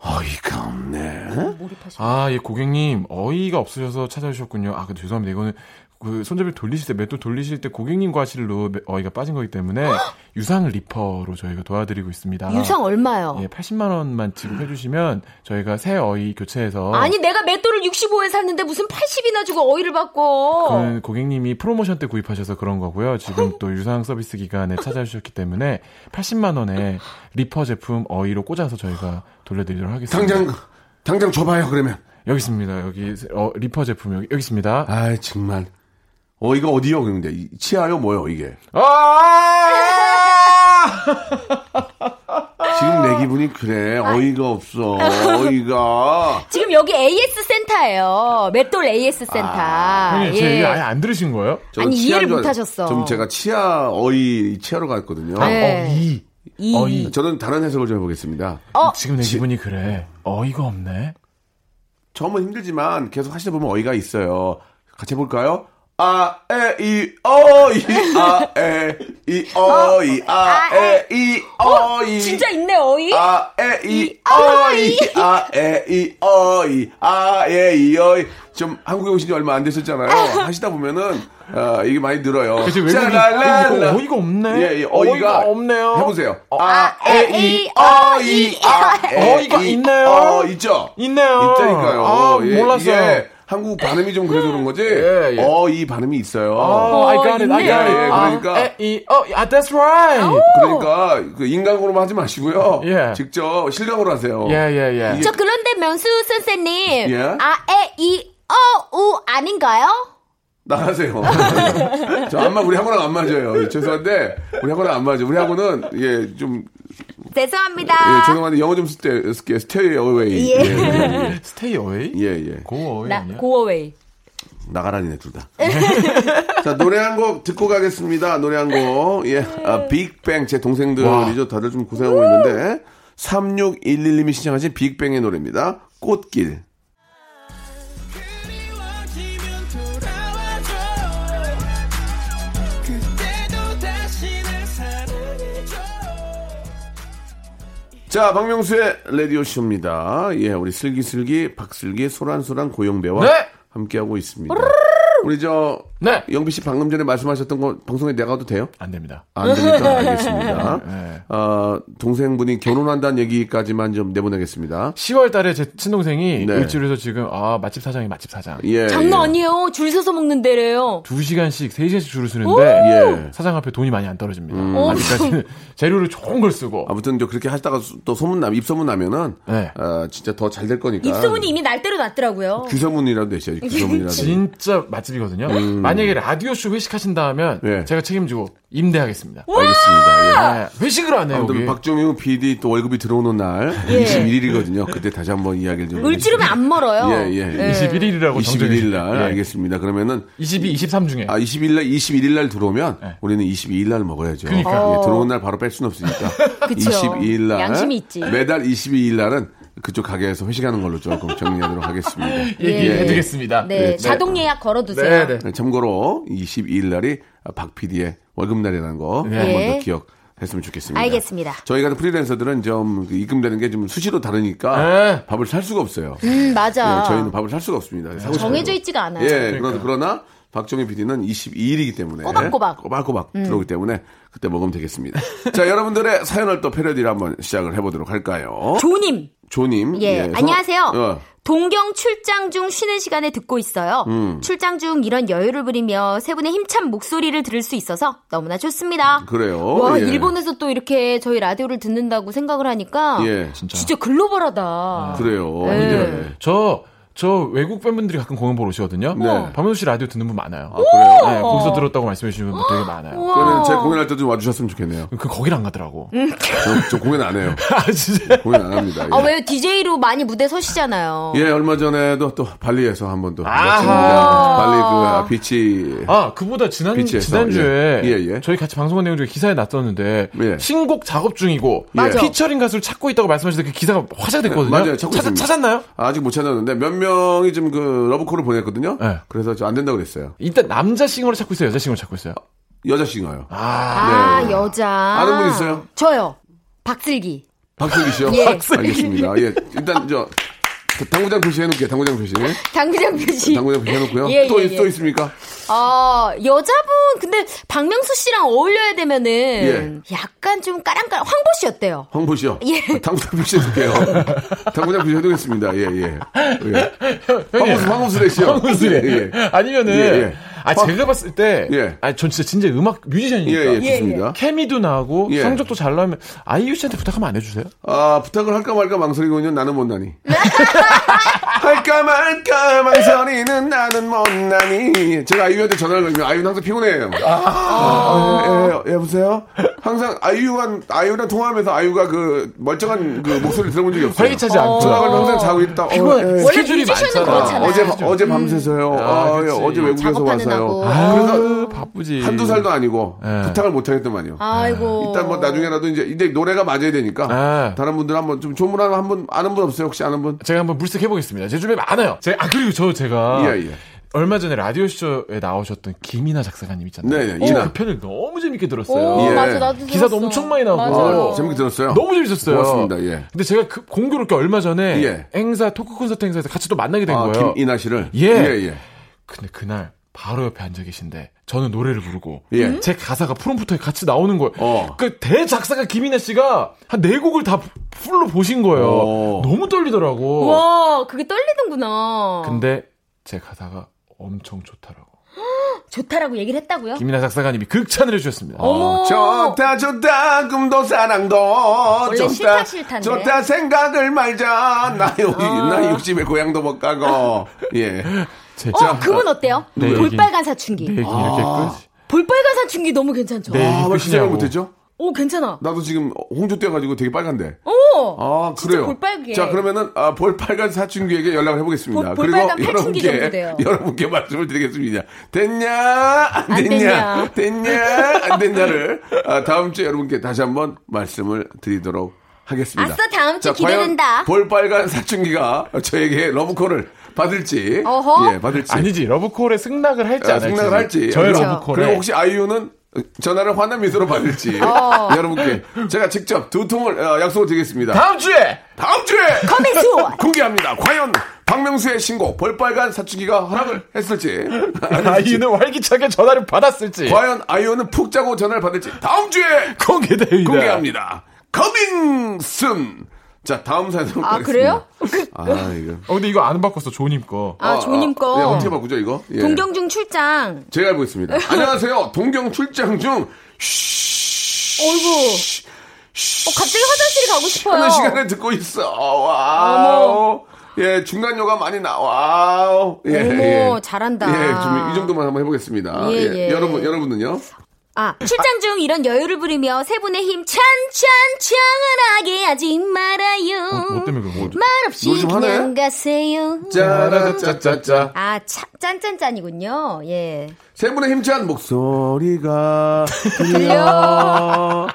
어이가 없네. 몰입하시. 아, 예, 고객님, 어이가 없으셔서 찾아주셨군요. 아, 근데 죄송합니다. 이거는 그 손잡이를 돌리실 때, 맷돌 돌리실 때 고객님 과실로 매- 어이가 빠진 거기 때문에 유상 리퍼로 저희가 도와드리고 있습니다. 유상 얼마요? 예, 80만 원만 지급해 주시면 저희가 새 어이 교체해서 아니, 내가 맷돌을 65에 샀는데 무슨 80이나 주고 어이를 받고. 그 고객님이 프로모션 때 구입하셔서 그런 거고요. 지금 또 유상 서비스 기간에 찾아주셨기 때문에 80만 원에 리퍼 제품 어이로 꽂아서 저희가 돌려드리도록 하겠습니다. 당장, 당장 줘봐요, 그러면. 여기 있습니다. 여기 어, 리퍼 제품 여기, 여기 있습니다. 아이, 정말. 어이가 어디요, 그런데? 이- 치아요, 뭐요, 이게? 지금 내 기분이 그래. 어이가 없어. 어이가. 지금 여기 AS 센터예요. 맷돌 AS 센터. 형님, 제 얘기 예. 아예 안 들으신 거예요? 저는 아니, 치아인 이해를 줄 알- 못하셨어. 좀 제가 치아, 어이, 치아로 갔거든요. 네. 어이. 이. 어이. 저는 다른 해석을 좀 해보겠습니다. 어, 지금 내 기분이 그래. 어이가 없네. 처음은 힘들지만 계속 하시다 보면 어이가 있어요. 같이 해볼까요? 아, 에, 이, 어, 이, 아, 에, 이, 어, 이, 아, 에, 이, 어, 이. 진짜 있네, 어이? 아, 에, 이, 어, 이, 아, 에, 이, 어, 이, 아, 에, 이, 어, 이. 좀 한국에 오신 지 얼마 안 되셨잖아요. 하시다 보면은, 아, 이게 많이 늘어요. 그치. 외국인 어이가 없네. 예, 예, 어이가, 없네요. 해보세요. 어, 아, 에, 이, 어, 이, 아, 에, 어이가 이, 있네요. 어, 있죠? 있네요. 있다니까요. 아, 예, 몰랐어요. 한국 발음이 좀 그래서 그런 거지. 예, 예. 어, 이 발음이 있어요. 어, I got it, I got it. 예, 예, 그러니까. 아, 에, 이, 어, 아, that's right. 그러니까 그 인간으로만 하지 마시고요. 예. 직접 실감으로 하세요. 예, 예, 예. 이게- 저 그런데 명수 선생님, 예? 아, 에, 이, 어, 우 아닌가요? 나가세요. 저 안마 우리 하고랑 안 맞아요. 예, 죄송한데 우리 하고랑 안 맞아요. 우리 하고는 예좀 죄송합니다. 예, 죄송한데 영어 좀 쓸때 쓸게 스테이 어웨이. 예. 예, 스테이 어웨이? 예, 예. 고 어웨이 나, 아니야? 고어웨이. 나가라니네 둘 다. 자 노래 한 곡 듣고 가겠습니다. 노래 한 곡. 예, 아, 빅뱅 제 동생들이죠. 다들 좀 고생하고 있는데 3611님이 신청하신 빅뱅의 노래입니다. 꽃길. 자, 박명수의 라디오 쇼입니다. 예, 우리 슬기슬기 박슬기 소란소란 고영배와 네. 함께하고 있습니다. 우리 저 네. 영비 씨 방금 전에 말씀하셨던 거 방송에 내가도 돼요? 안 됩니다. 안 되니까 알겠습니다. 네. 어, 동생분이 결혼한다는 얘기까지만 좀 내보내겠습니다. 10월 달에 제 친동생이 네. 일주일에서 지금 아 맛집 사장이 맛집 사장 예. 장난 예. 아니에요. 줄 서서 먹는 데래요. 2시간씩 3시간씩 줄을 서는데 예. 사장 앞에 돈이 많이 안 떨어집니다. 음. 아직까지는 재료를 좋은 걸 쓰고 아무튼 저 그렇게 하다가 수- 또 소문 나 입소문 나면은 네. 어, 진짜 더 잘 될 거니까. 입소문이 이미 날대로 났더라고요. 규소문이라도 되셔야지. 규소문이라도. 진짜 맛집이거든요. 만약에 라디오 쇼 회식하신다 하면 예. 제가 책임지고 임대하겠습니다. 알겠습니다. 예. 네, 회식을 안 해요. 아무튼 여기. 박정희 PD 또 월급이 들어오는 날 예. 21일이거든요. 그때 다시 한번 이야기를 좀 물지르면 안 멀어요. 예, 예. 21일이라고 21일 날 예. 알겠습니다. 그러면은 22, 23 중에 아 21일 날 21일 날 들어오면 네. 우리는 22일 날 먹어야죠. 그러니까. 예, 들어온 날 바로 뺄 수는 없으니까. 그쵸. 22일 날 양심이 있지. 매달 22일 날은 그쪽 가게에서 회식하는 걸로 조금 정리하도록 하겠습니다. 얘기해드리겠습니다. 네, 자동 예약 걸어두세요. 네, 네. 네, 참고로 22일 날이 박 PD의 월급 날이라는 거 네. 한번 예. 더 기억 했으면 좋겠습니다. 알겠습니다. 저희 같은 프리랜서들은 좀그 입금되는 게 좀 수시로 다르니까 네. 밥을 살 수가 없어요. 음, 맞아. 예, 저희는 밥을 살 수가 없습니다. 정해져 있지가 않아요. 예, 그러나, 그러나 박정희 PD는 22일이기 때문에 꼬박꼬박. 음. 꼬박꼬박 들어오기 때문에 그때 먹으면 되겠습니다. 자, 여러분들의 사연을 또 패러디를 한번 시작을 해보도록 할까요? 조님. 조님, 예, 성- 안녕하세요. 어, 동경 출장 중 쉬는 시간에 듣고 있어요. 음. 출장 중 이런 여유를 부리며 세 분의 힘찬 목소리를 들을 수 있어서 너무나 좋습니다. 그래요. 와, 예. 일본에서 또 이렇게 저희 라디오를 듣는다고 생각을 하니까 예, 진짜 글로벌하다. 그래요. 네. 예. 저, 저 외국 팬분들이 가끔 공연 보러 오시거든요. 네. 박명수 씨 라디오 듣는 분 많아요. 그래요? 네, 거기서 들었다고 말씀해 주시는 분 되게 많아요. 그러면 제 공연할 때 좀 와주셨으면 좋겠네요. 그 거길 안 가더라고. 저, 저 공연 안 해요. 아, 진짜. 공연 안 합니다. 예. 아, 왜 DJ로 많이 무대 서시잖아요. 예, 얼마 전에도 또 발리에서 한 번 또. 아하. 발리 그 아, 비치. 아, 그보다 지난, 비치에서, 지난주에 예. 예, 예. 저희 같이 방송한 내용 중에 기사에 났었는데 예. 신곡 작업 중이고 맞아. 피처링 가수를 찾고 있다고 말씀하시는데 그 기사가 화제가 됐거든요. 맞아요. 찾고 찾, 있습니다. 찾았나요? 아직 못 찾았는데 몇 명이 좀그 러브콜을 보냈거든요. 네. 그래서 저안 된다고 그랬어요. 일단 남자 싱어를 찾고 있어요. 여자 싱어를 찾고 있어요. 여자 싱어요. 아, 네. 여자. 아는 분 있어요? 저요. 박슬기. 박슬기 씨요? 예. 알겠습니다. 예. 일단 저 당구장 표시 해놓을게요. 당구장 표시. 당구장 표시. 당구장 표시 해놓고요. 예, 또, 예, 있- 예. 또 있습니까? 아, 여자분, 근데 박명수 씨랑 어울려야 되면은 예. 약간 좀 까랑까랑, 황보 씨 어때요? 황보 씨요. 예. 당구장 표시 해둘게요. 당구장 표시 해두겠습니다. 예, 예. 예. 황보수, 황보수래 씨요. 황수래. 예, 예. 아니면은 예, 예. 아 황- 제가 봤을 때 예. 아전 진짜 진짜 음악 뮤지션이니까 예, 예, 좋습니다. 케미도 나고 예. 성적도 잘 나오면 아이유 씨한테 부탁하면 안 해주세요? 아, 부탁을 할까 말까 망설이군요. 나는 못나니. 할까 말까 망설이는 나는 못나니. 제가 아이유한테 전화를 걸면 아이유는 항상 피곤해요. 아, 예, 예, 여보세요? 항상 아이유가, 아이유랑 통화하면서 아이유가 그 멀쩡한 그 목소리 들어본 적이 없어요. 활기차지 않고. 전화 걸면 항상 자고 있다. 피곤해. 어, 예. 스케줄이 뮤지션은 많잖아. 그렇잖아요. 어제, 어제 밤새서요. 아, 아, 예. 어제 외국에서 와서요. 하고. 그래서 아유, 바쁘지. 한두 살도 아니고 예. 부탁을 못 하겠더만요. 아이고. 일단 뭐 나중에라도 이제 이제 노래가 맞아야 되니까 아. 다른 분들 한번 좀 조문 한번 아는 분 없어요 혹시 아는 분? 제가 한번 물색 해 보겠습니다. 제 주변에 많아요. 제가, 아 그리고 저 제가 예, 예. 얼마 전에 라디오 쇼에 나오셨던 김이나 작사가님 있잖아요. 네, 네, 저 이나. 그 편을 너무 재밌게 들었어요. 오, 예. 맞아, 나도 기사도 들었어. 엄청 많이 나오고. 맞아요. 아, 재밌게 들었어요. 너무 재밌었어요. 고맙습니다. 예. 근데 제가 그 공교롭게 얼마 전에 예. 행사 토크 콘서트 행사에서 같이 또 만나게 된 아, 거예요. 김이나 씨를. 예. 예, 예. 근데 그날 바로 옆에 앉아 계신데 저는 노래를 부르고 예. 제 가사가 프롬프터에 같이 나오는 거예요. 어. 그 대작사가 김이나 씨가 한 네 곡을 다 풀로 보신 거예요. 어. 너무 떨리더라고. 와, 그게 떨리는구나. 근데 제 가사가 엄청 좋다라고. 좋다라고 얘기를 했다고요? 김이나 작사가님이 극찬을 해주셨습니다. 어머. 좋다 좋다 금도 사랑도 좋다 싫다. 좋다 생각을 말자 나 여기 나 육집에 고향도 못 가고 예 제, 어, 그분 어때요? 네, 볼빨간 사춘기. 내 얘기 이렇게 끝. 볼빨간 사춘기 너무 괜찮죠? 네. 아, 왜그 생각 끝이냐고. 못했죠? 오, 괜찮아. 나도 지금 홍조 떼가지고 되게 빨간데. 오! 아, 그래요. 볼빨개. 자, 그러면은, 아, 볼빨간 사춘기에게 연락을 해보겠습니다. 볼- 정도 돼요. 여러분께 말씀을 드리겠습니다. 됐냐? 안 안 됐냐? 됐냐? 됐냐? 안 됐냐를, 아, 다음 주에 여러분께 다시 한번 말씀을 드리도록 하겠습니다. 아싸, 다음 주 자, 기대된다. 볼빨간 사춘기가 저에게 러브콜을 받을지. 어허. 예, 받을지. 아니지 러브콜에 승낙을 할지 아, 안 할지. 승낙을 할지. 저의 그리고- 러브콜에. 그리고 혹시 아이유는 전화를 환한 미소로 받을지 어. 여러분께 제가 직접 두 통을 어, 약속을 드리겠습니다. 다음 주에 다음 주에 Coming soon 공개합니다. 과연 박명수의 신곡 볼빨간 사춘기가 허락을 했을지. 아이유는 활기차게 전화를 받았을지 과연 아이유는 푹 자고 전화를 받을지 다음 주에 공개됩니다. 공개합니다. Coming soon. 자 다음 사연 아, 그래요? 아 이거. 어, 근데 이거 안 바꿨어 조님 거. 아, 조님 거. 네, 어떻게 바꾸죠 이거? 예. 동경 중 출장. 제가 알고 있습니다. 안녕하세요. 동경 출장 중 어이구. 어, 갑자기 화장실 가고 싶어요. 하는 시간에 듣고 있어. 와우. 예, 중간 요가 많이 나와. 예, 어머, 예. 잘한다. 예, 좀 이 정도만 한번 해보겠습니다. 예, 예, 예. 여러분, 여러분은요? 아, 출장 중 이런 여유를 부리며 세 분의 힘 찬찬찬하게 하지 말아요. 뭐 때문에 그런 거죠? 말없이 노래 좀 하네. 그냥 가세요. 짜라짜짜짜. 아, 차, 짠짠짠이군요. 예. 세 분의 힘찬 목소리가 들려.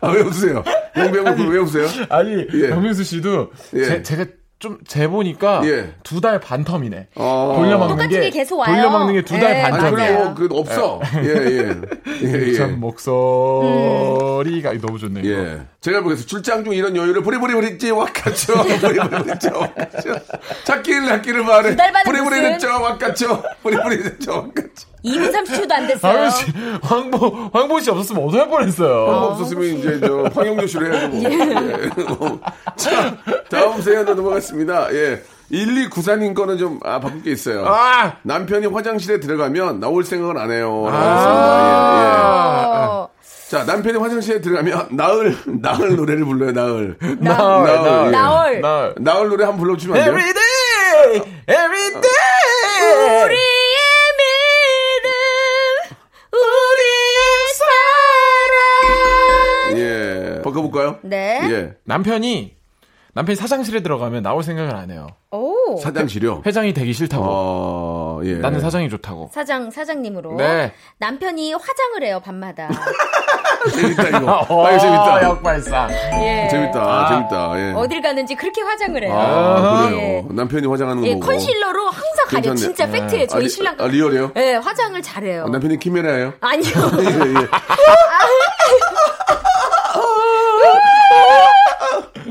아, 왜 웃으세요? 용병을 왜 웃으세요? 아니 예. 박명수 씨도 예. 제, 제가 좀 재보니까 예. 두달 반 텀이네. 어. 돌려막는 게게 계속 와요. 돌려막는 게 두달 예, 반. 텀이에요. 그리고 그 없어. 예, 예. 예, 예. 참 목소리가 너무 좋네요. 예. 제가 보겠습니다. 출장 중 이런 여유를 부리부리부리지 와카죠. 부리부리부리지 와카죠. 찾기를 낳기를 말해. 부리부리는 와카죠. 부리부리는 와카죠. 2분 30초도 안 됐어요. 박명수 씨, 황보 황보 씨 없었으면 어떡할 뻔했어요. 없었으면 이제 저 황영조 씨를 해야죠. 뭐. 예. 자, 다음 사연으로 넘어갔습니다. 예. 1294님 거는 좀, 아, 바꿀 게 있어요. 아! 남편이 화장실에 들어가면 나올 생각을 안 해요. 아. 했습니다. 예, 어, 예. 자, 남편이 화장실에 들어가면 나을, 나을 노래를 불러요, 나을. 나을, 나을, 예. 나얼. 나을. 나을 노래 한번 불러 주면 안 돼요? Every day, every day. 우리의 믿음, 우리의 사랑. 예. 바꿔 볼까요? 네. 예. 남편이 남편이 사장실에 들어가면 나올 생각을 안 해요. 오. 사장실요. 회장이 되기 싫다고. 어, 예. 나는 사장이 좋다고. 사장, 사장님으로. 네. 남편이 화장을 해요, 밤마다. 재밌다, 이거. 어, 아, 이거 재밌다. 역발상. 예. 재밌다, 아. 재밌다. 예. 어딜 가는지 그렇게 화장을 해요. 아, 그래요. 예. 남편이 화장하는 거 예, 보고. 컨실러로 항상 가려. 진짜 팩트예요. 저희 아, 리- 신랑. 아, 리얼해요? 예, 화장을 잘해요. 아, 남편이 키메라예요? 아니요. 예, 예.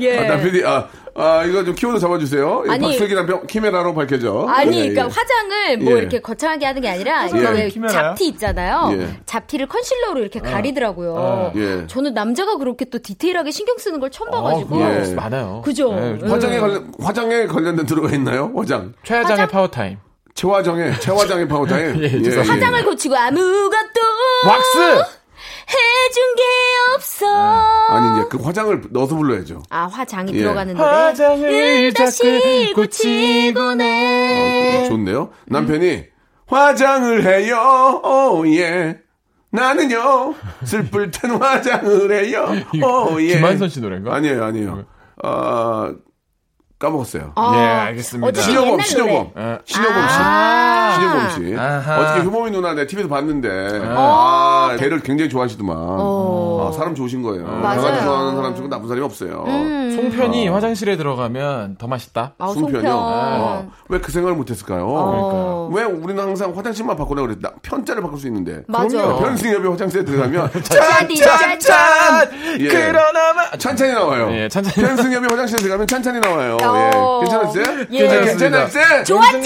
예. 아, 남편이, 아, 아, 이거 좀 키워드 잡아주세요. 이 아니. 박슬기 남편 키메라로 밝혀져. 아니, 예, 그러니까 예. 화장을 뭐 예. 이렇게 거창하게 하는 게 아니라 예. 왜 키메라야? 잡티 있잖아요. 예. 잡티를 컨실러로 이렇게 가리더라고요. 어. 예. 저는 남자가 그렇게 또 디테일하게 신경 쓰는 걸 처음 봐가지고. 그거 예. 많아요. 그죠? 네, 예. 화장에 관련, 화장에 관련된 들어가 있나요? 화장. 최하장의 파워타임. 최화정의, 최화장의 파워타임. 예, 죄송합니다. 화장을 고치고 아무것도 왁스! 해준 게 없어. 아니, 이제 그 화장을 넣어서 불러야죠. 아, 화장이 예. 들어가는 노래. 화장을 다시 고치곤 해. 어, 좋네요. 남편이 화장을 해요. 오, 예. 나는요, 슬플 땐 화장을 해요. 오, 예. 김한선 씨 노래인가? 아니에요, 아니에요. 아, 까먹었어요. 아, 예, 알겠습니다. 어쨌든 신여범, 신여범. 예. 신여범 씨. 아. 신여범 씨. 아하. 어저께 효범이 누나 내 TV에서 봤는데, 아, 걔를 굉장히 좋아하시더만. 아, 사람 좋으신 거예요. 맞아요. 강아지 좋아하는 사람 중에 나쁜 사람이 없어요. 음. 송편이 화장실에 들어가면 더 맛있다. 아, 송편이요. 송편. 어. 왜그 생각을 못했을까요? 어. 왜 우리는 항상 화장실만 바꾸라 그랬다. 편자를 바꿀 수 있는데. 맞아. 그럼요. 편승엽이 화장실에 들어가면 짜디, 짠짠! 예. 그러나마 찬찬이 나와요. 예, 찬찬이. 편승엽이 화장실에 들어가면 찬찬이 나와요. 어. 예. 괜찮았어요? 예. 괜찮았어요? 좋았죠?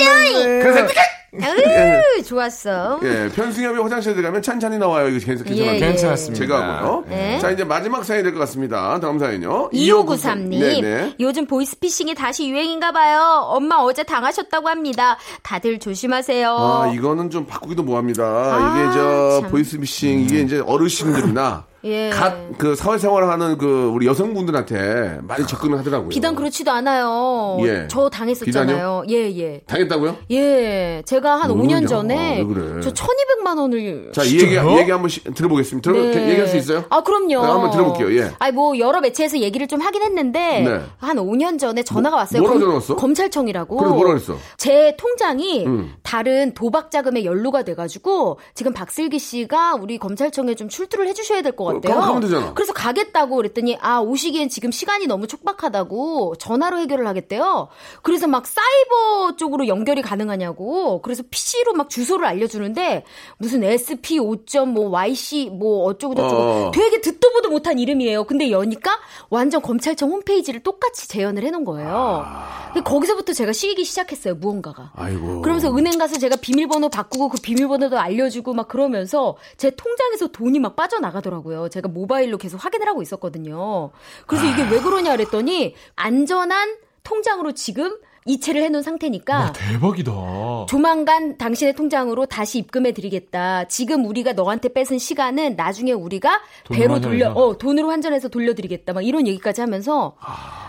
그래서 으, 좋았어. 예, 편승엽이 화장실에 들어가면 찬찬이 나와요. 이거 괜찮- 괜찮아요. 예, 예. 괜찮습니다. 제가 하고요. 네. 자, 이제 마지막 사연이 될것 같습니다. 다음 사연이요. 2593님, 네네. 요즘 보이스피싱이 다시 유행인가 봐요. 엄마 어제 당하셨다고 합니다. 다들 조심하세요. 아, 이거는 좀 바꾸기도 뭐합니다. 아, 이게 저 참. 보이스피싱 이게 이제 어르신들이나 예. 갓그 사회생활을 하는 그 우리 여성분들한테 많이 접근을 하더라고요. 비단 그렇지도 않아요. 예. 저 당했었잖아요. 예, 예. 당했다고요? 예, 제가 한뭐 5년 그러냐. 전에 왜 그래? 저 1200만 원을 자, 이 얘기, 이 얘기 한번 시- 들어보겠습니다. 들어, 네. 얘기할 수 있어요? 아, 그럼요. 네, 한번 들어볼게요. 예. 아니, 뭐, 여러 매체에서 얘기를 좀 하긴 했는데, 네. 한 5년 전에 전화가 왔어요. 뭐라고 검- 전화 왔어? 검찰청이라고. 그래서 뭐라 그랬어? 제 통장이 음. 다른 도박 자금에 연루가 돼가지고, 지금 박슬기 씨가 우리 검찰청에 좀 출두를 해주셔야 될것 어, 같아요. 그럼 하면 되잖아. 그래서 가겠다고 그랬더니, 아, 오시기엔 지금 시간이 너무 촉박하다고 전화로 해결을 하겠대요. 그래서 막 사이버 쪽으로 연결이 가능하냐고. 그래서 PC로 막 주소를 알려주는데, 무슨 SP 5.뭐 YC 뭐 어쩌고 저쩌고 어. 되게 듣도 보도 못한 이름이에요. 근데 여니까 완전 검찰청 홈페이지를 똑같이 재현을 해놓은 거예요. 근데 거기서부터 제가 시기 시작했어요. 무언가가. 아이고. 그러면서 은행 가서 제가 비밀번호 바꾸고 그 비밀번호도 알려주고 막 그러면서 제 통장에서 돈이 막 빠져나가더라고요. 제가 모바일로 계속 확인을 하고 있었거든요. 그래서 이게 왜 그러냐 그랬더니 안전한 통장으로 지금 이체를 해놓은 상태니까 대박이다. 조만간 당신의 통장으로 다시 입금해 드리겠다. 지금 우리가 너한테 뺏은 시간은 나중에 우리가 돈으로 배로 돌려 환전해서? 어 돈으로 환전해서 돌려드리겠다. 막 이런 얘기까지 하면서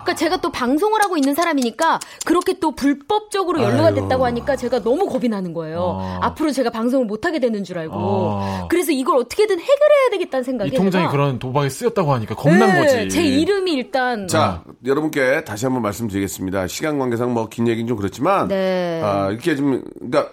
그러니까 제가 또 방송을 하고 있는 사람이니까 그렇게 또 불법적으로 연루가 아이고. 됐다고 하니까 제가 너무 겁이 나는 거예요. 아. 앞으로 제가 방송을 못 하게 되는 줄 알고 아. 그래서 이걸 어떻게든 해결해야 되겠다는 생각에 이 통장이 제가 그런 도박에 쓰였다고 하니까 겁난 네, 거지. 제 이름이 일단 자, 여러분께 다시 한번 말씀드리겠습니다. 시간 관계상 뭐긴 얘기는 좀 그렇지만, 네. 아, 이렇게 좀, 그러니까,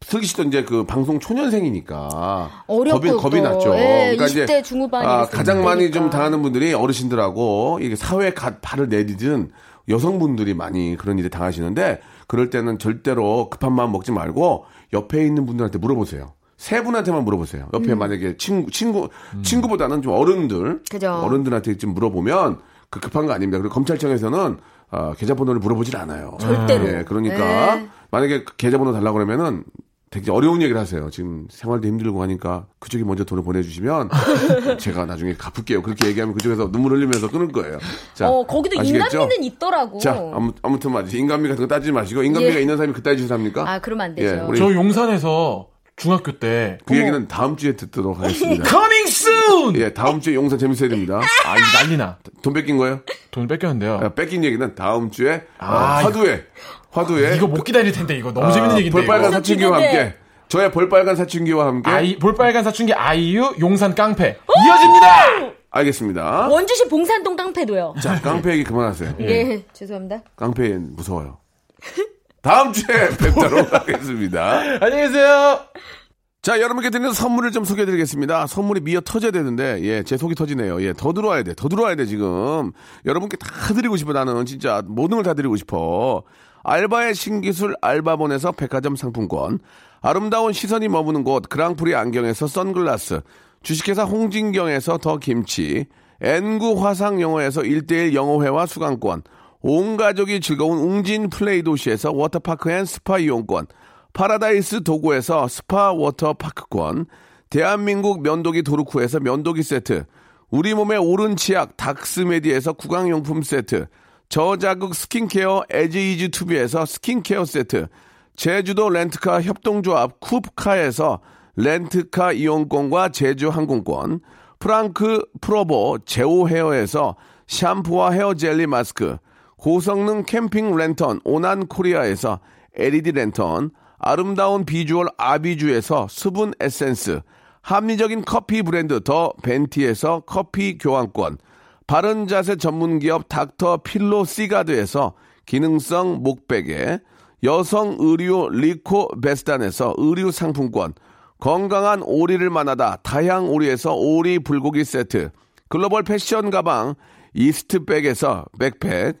슬기 씨도 이제 그 방송 초년생이니까. 어렵고 겁이, 겁이 또, 났죠. 예, 20대 중후반이 아, 됐을 가장 많이 때니까. 좀 당하는 분들이 어르신들하고 이게 사회에 갓 발을 내디든 여성분들이 많이 그런 일에 당하시는데 그럴 때는 절대로 급한 마음 먹지 말고 옆에 있는 분들한테 물어보세요. 세 분한테만 물어보세요. 옆에 음. 만약에 친구, 친구, 친구보다는 좀 어른들, 그죠. 어른들한테 좀 물어보면 그 급한 거 아닙니다. 그리고 검찰청에서는 어, 계좌번호를 물어보질 않아요. 절대로. 예, 그러니까 네. 만약에 그 계좌번호 달라고 그러면은 되게 어려운 얘기를 하세요. 지금 생활도 힘들고 하니까 그쪽이 먼저 돈을 보내주시면 제가 나중에 갚을게요. 그렇게 얘기하면 그쪽에서 눈물 흘리면서 끊을 거예요. 자, 어 거기도 아시겠죠? 인간미는 있더라고. 자, 아무, 아무튼 말이지. 인간미 같은 거 따지지 마시고 인간미가 예. 있는 사람이 그따위 짓을 합니까? 아 그러면 안 되죠. 예, 우리 저 용산에서 중학교 때그 얘기는 다음 주에 듣도록 하겠습니다. coming soon. 예, 다음 주에 용산 재밌어야 됩니다. 아, 이거 난리나. 돈 뺏긴 거예요? 돈 뺏겼는데요. 아, 뺏긴 얘기는 다음 주에 어, 아, 화두에 화두에 이거 못 기다릴 텐데 이거 너무 재밌는 아, 얘기인데. 볼빨간. 사춘기와. 함께 저의 볼빨간 사춘기와 함께 아이 볼빨간 사춘기 아이유 용산 깡패 이어집니다. 알겠습니다. 원주시 봉산동 깡패도요. 자, 깡패 얘기 그만하세요. 예, 죄송합니다. 깡패 무서워요. 다음 주에 뵙도록 하겠습니다. 안녕히 계세요. 자, 여러분께 드리는 선물을 좀 소개해 드리겠습니다. 선물이 미어 터져야 되는데, 예, 제 속이 터지네요. 예, 더 들어와야 돼. 더 들어와야 돼, 지금. 여러분께 다 드리고 싶어, 나는. 진짜 모든 걸 다 드리고 싶어. 알바의 신기술 알바본에서 백화점 상품권. 아름다운 시선이 머무는 곳 그랑프리 안경에서 선글라스. 주식회사 홍진경에서 더 김치. N구 화상 영어에서 1대1 영어회화 수강권. 온 가족이 즐거운 웅진 플레이 도시에서 워터파크 and 스파 이용권. 파라다이스 도구에서 스파 워터파크권, 대한민국 면도기 도루쿠에서 면도기 세트, 우리 몸의 오른 치약 닥스메디에서 구강용품 세트, 저자극 스킨케어 에지이즈 투비에서 스킨케어 세트, 제주도 렌트카 협동조합 쿱카에서 렌트카 이용권과 제주 항공권, 프랑크 프로보 제오 헤어에서 샴푸와 헤어 젤리 마스크, 고성능 캠핑 랜턴 오난 코리아에서 LED 랜턴, 아름다운 비주얼 아비주에서 수분 에센스, 합리적인 커피 브랜드 더 벤티에서 커피 교환권, 바른 자세 전문 기업 닥터 필로 시가드에서 기능성 목베개, 여성 의류 리코 베스단에서 의류 상품권, 건강한 오리를 만나다 다향 오리에서 오리 불고기 세트, 글로벌 패션 가방 이스트백에서 백팩,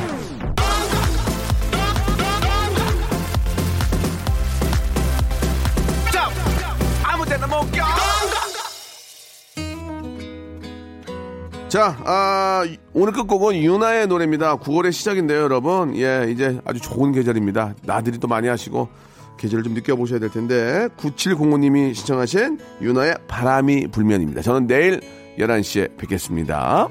자, 아, 오늘 끝곡은 유나의 노래입니다. 9월의 시작인데요, 여러분. 예, 이제 아주 좋은 계절입니다. 나들이 또 많이 하시고 계절을 좀 느껴보셔야 될 텐데 9705님이 시청하신 유나의 바람이 불면입니다. 저는 내일 11시에 뵙겠습니다.